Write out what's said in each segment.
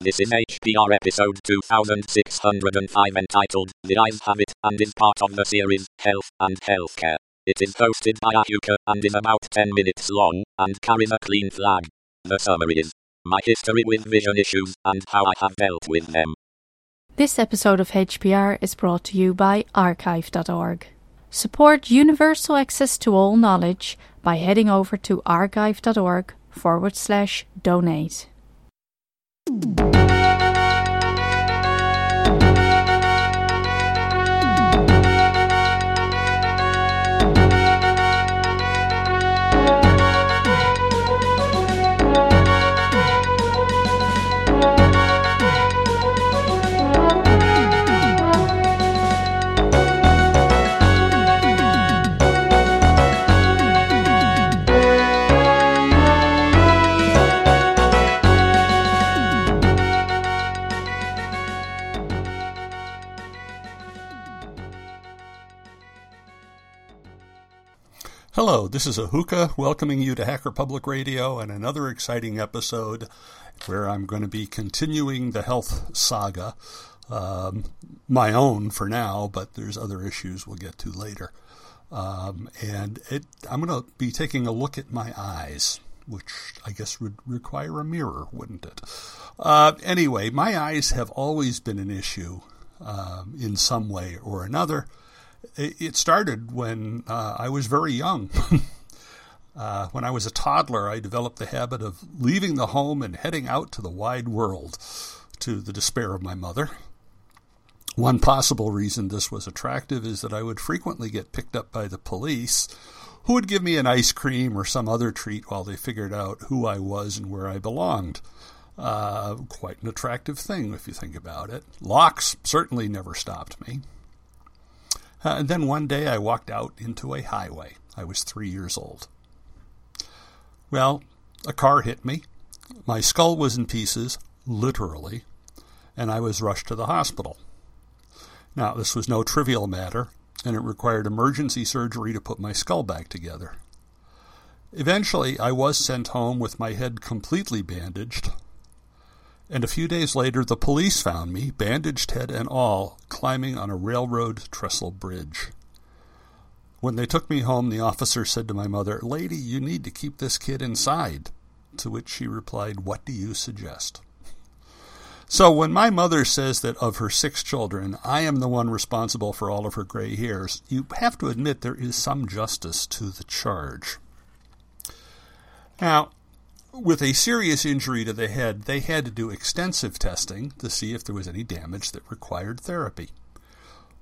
This is HPR episode 2605 entitled The Eyes Have It and is part of the series Health and Healthcare. It is hosted by Ahuka and is about 10 minutes long and carries a clean flag. The summary is my history with vision issues and how I have dealt with them. This episode of HPR is brought to you by archive.org. Support universal access to all knowledge by heading over to archive.org forward slash donate. Hello, this is Ahuka welcoming you to Hacker Public Radio and another exciting episode where I'm going to be continuing the health saga. Um, my own for now, but there's other issues we'll get to later. Um, and it, I'm going to be taking a look at my eyes, which I guess would require a mirror, wouldn't it? Uh, anyway, my eyes have always been an issue um, in some way or another it started when uh, I was very young. uh, when I was a toddler, I developed the habit of leaving the home and heading out to the wide world, to the despair of my mother. One possible reason this was attractive is that I would frequently get picked up by the police, who would give me an ice cream or some other treat while they figured out who I was and where I belonged. Uh, quite an attractive thing if you think about it. Locks certainly never stopped me. Uh, and then one day I walked out into a highway. I was three years old. Well, a car hit me. My skull was in pieces, literally, and I was rushed to the hospital. Now, this was no trivial matter, and it required emergency surgery to put my skull back together. Eventually, I was sent home with my head completely bandaged, and a few days later the police found me, bandaged head and all, climbing on a railroad trestle bridge. When they took me home, the officer said to my mother, Lady, you need to keep this kid inside. To which she replied, What do you suggest? So when my mother says that of her six children, I am the one responsible for all of her gray hairs, you have to admit there is some justice to the charge. Now, with a serious injury to the head, they had to do extensive testing to see if there was any damage that required therapy.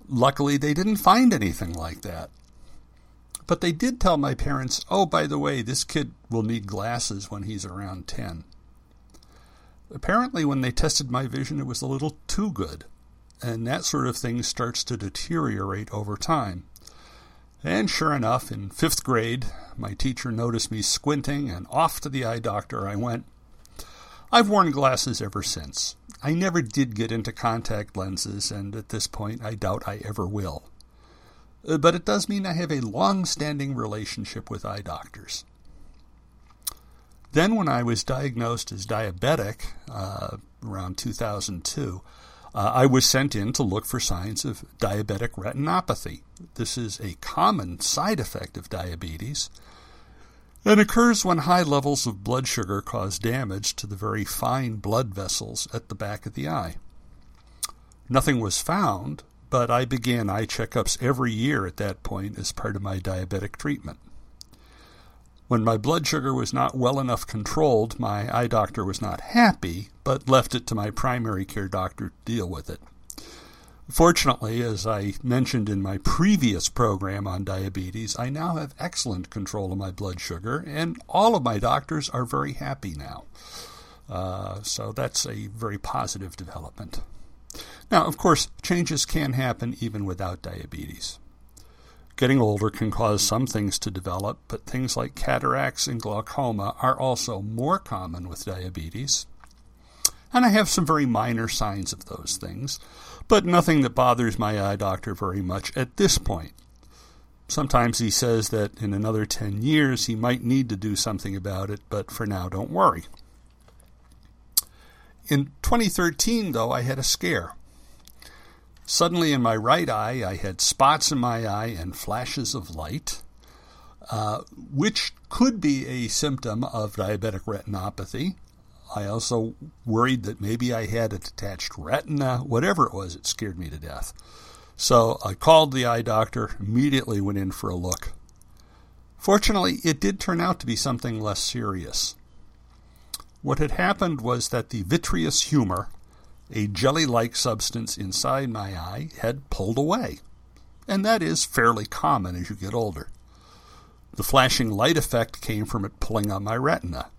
Luckily, they didn't find anything like that. But they did tell my parents, oh, by the way, this kid will need glasses when he's around 10. Apparently, when they tested my vision, it was a little too good, and that sort of thing starts to deteriorate over time. And sure enough, in fifth grade, my teacher noticed me squinting, and off to the eye doctor I went. I've worn glasses ever since. I never did get into contact lenses, and at this point I doubt I ever will. Uh, but it does mean I have a long standing relationship with eye doctors. Then, when I was diagnosed as diabetic uh, around 2002, uh, I was sent in to look for signs of diabetic retinopathy. This is a common side effect of diabetes and occurs when high levels of blood sugar cause damage to the very fine blood vessels at the back of the eye. Nothing was found, but I began eye checkups every year at that point as part of my diabetic treatment. When my blood sugar was not well enough controlled, my eye doctor was not happy, but left it to my primary care doctor to deal with it. Fortunately, as I mentioned in my previous program on diabetes, I now have excellent control of my blood sugar, and all of my doctors are very happy now. Uh, so that's a very positive development. Now, of course, changes can happen even without diabetes. Getting older can cause some things to develop, but things like cataracts and glaucoma are also more common with diabetes. And I have some very minor signs of those things, but nothing that bothers my eye doctor very much at this point. Sometimes he says that in another 10 years he might need to do something about it, but for now, don't worry. In 2013, though, I had a scare. Suddenly, in my right eye, I had spots in my eye and flashes of light, uh, which could be a symptom of diabetic retinopathy. I also worried that maybe I had a detached retina. Whatever it was, it scared me to death. So I called the eye doctor, immediately went in for a look. Fortunately, it did turn out to be something less serious. What had happened was that the vitreous humor, a jelly like substance inside my eye, had pulled away. And that is fairly common as you get older. The flashing light effect came from it pulling on my retina.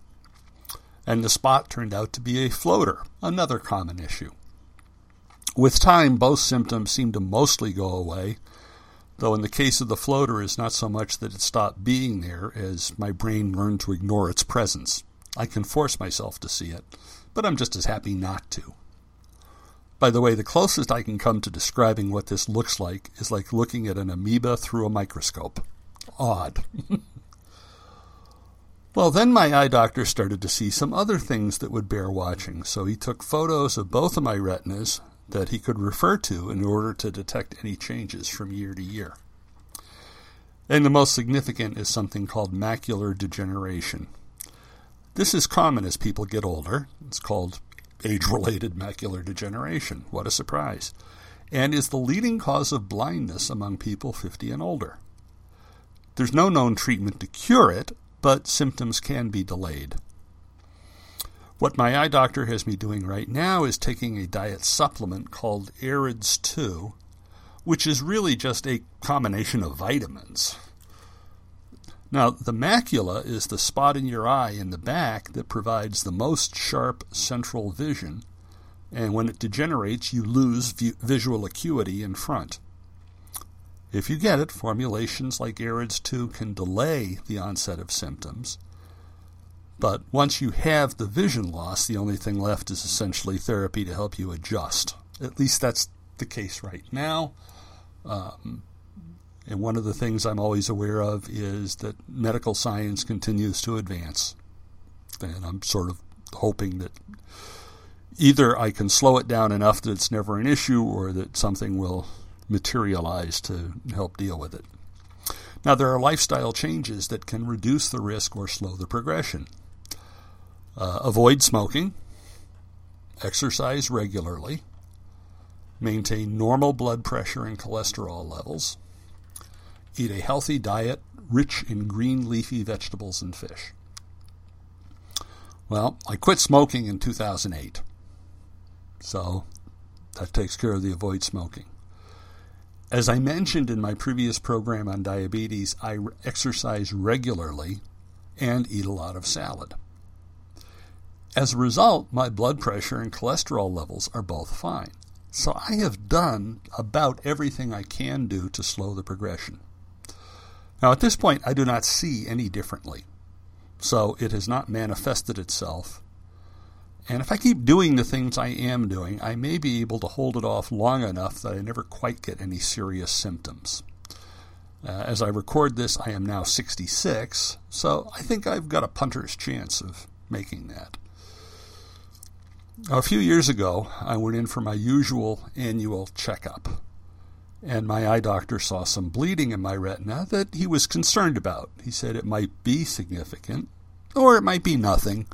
And the spot turned out to be a floater, another common issue. With time, both symptoms seemed to mostly go away, though in the case of the floater, it's not so much that it stopped being there as my brain learned to ignore its presence. I can force myself to see it, but I'm just as happy not to. By the way, the closest I can come to describing what this looks like is like looking at an amoeba through a microscope. Odd. well, then my eye doctor started to see some other things that would bear watching, so he took photos of both of my retinas that he could refer to in order to detect any changes from year to year. And the most significant is something called macular degeneration. This is common as people get older. It's called age related macular degeneration. What a surprise. And is the leading cause of blindness among people 50 and older. There's no known treatment to cure it, but symptoms can be delayed. What my eye doctor has me doing right now is taking a diet supplement called AREDS 2, which is really just a combination of vitamins. Now, the macula is the spot in your eye in the back that provides the most sharp central vision, and when it degenerates, you lose visual acuity in front. If you get it, formulations like AREDS 2 can delay the onset of symptoms. But once you have the vision loss, the only thing left is essentially therapy to help you adjust. At least that's the case right now. Um, and one of the things I'm always aware of is that medical science continues to advance. And I'm sort of hoping that either I can slow it down enough that it's never an issue or that something will materialize to help deal with it. Now, there are lifestyle changes that can reduce the risk or slow the progression. Uh, avoid smoking, exercise regularly, maintain normal blood pressure and cholesterol levels, Eat a healthy diet rich in green leafy vegetables and fish. Well, I quit smoking in 2008. So that takes care of the avoid smoking. As I mentioned in my previous program on diabetes, I exercise regularly and eat a lot of salad. As a result, my blood pressure and cholesterol levels are both fine. So I have done about everything I can do to slow the progression. Now, at this point, I do not see any differently. So it has not manifested itself. And if I keep doing the things I am doing, I may be able to hold it off long enough that I never quite get any serious symptoms. Uh, as I record this, I am now 66, so I think I've got a punter's chance of making that. a few years ago, I went in for my usual annual checkup and my eye doctor saw some bleeding in my retina that he was concerned about. He said it might be significant, or it might be nothing,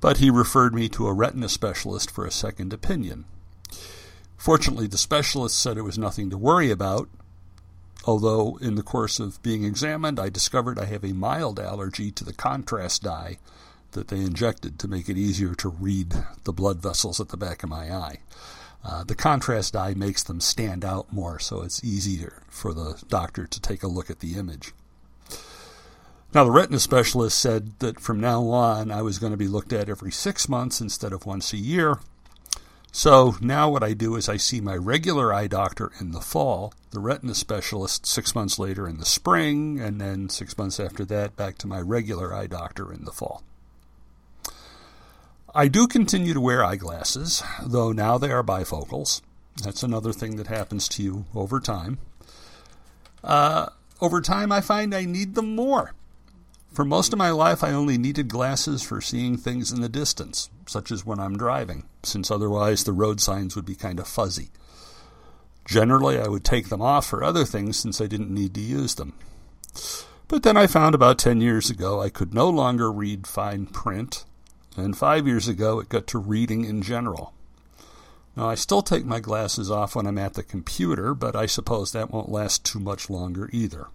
but he referred me to a retina specialist for a second opinion. Fortunately, the specialist said it was nothing to worry about, although in the course of being examined, I discovered I have a mild allergy to the contrast dye that they injected to make it easier to read the blood vessels at the back of my eye. Uh, the contrast dye makes them stand out more, so it's easier for the doctor to take a look at the image. Now, the retina specialist said that from now on I was going to be looked at every six months instead of once a year. So now what I do is I see my regular eye doctor in the fall, the retina specialist six months later in the spring, and then six months after that back to my regular eye doctor in the fall. I do continue to wear eyeglasses, though now they are bifocals. That's another thing that happens to you over time. Uh, over time, I find I need them more. For most of my life, I only needed glasses for seeing things in the distance, such as when I'm driving. since otherwise the road signs would be kind of fuzzy. Generally, I would take them off for other things since I didn't need to use them. But then I found about 10 years ago I could no longer read fine print, and five years ago it got to reading in general. Now, I still take my glasses off when I'm at the computer, but I suppose that won't last too much longer either.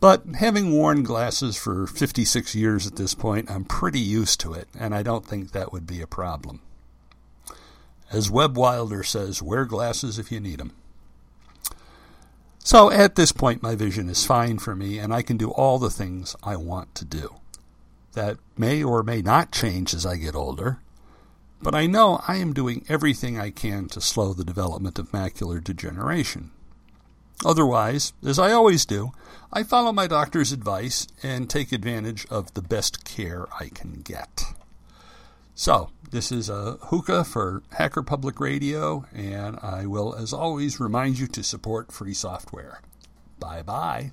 But having worn glasses for 56 years at this point, I'm pretty used to it, and I don't think that would be a problem. As Webb Wilder says, wear glasses if you need them. So at this point, my vision is fine for me, and I can do all the things I want to do. That may or may not change as I get older, but I know I am doing everything I can to slow the development of macular degeneration. Otherwise, as I always do, I follow my doctor's advice and take advantage of the best care I can get. So, this is a hookah for Hacker Public Radio, and I will, as always, remind you to support free software. Bye bye.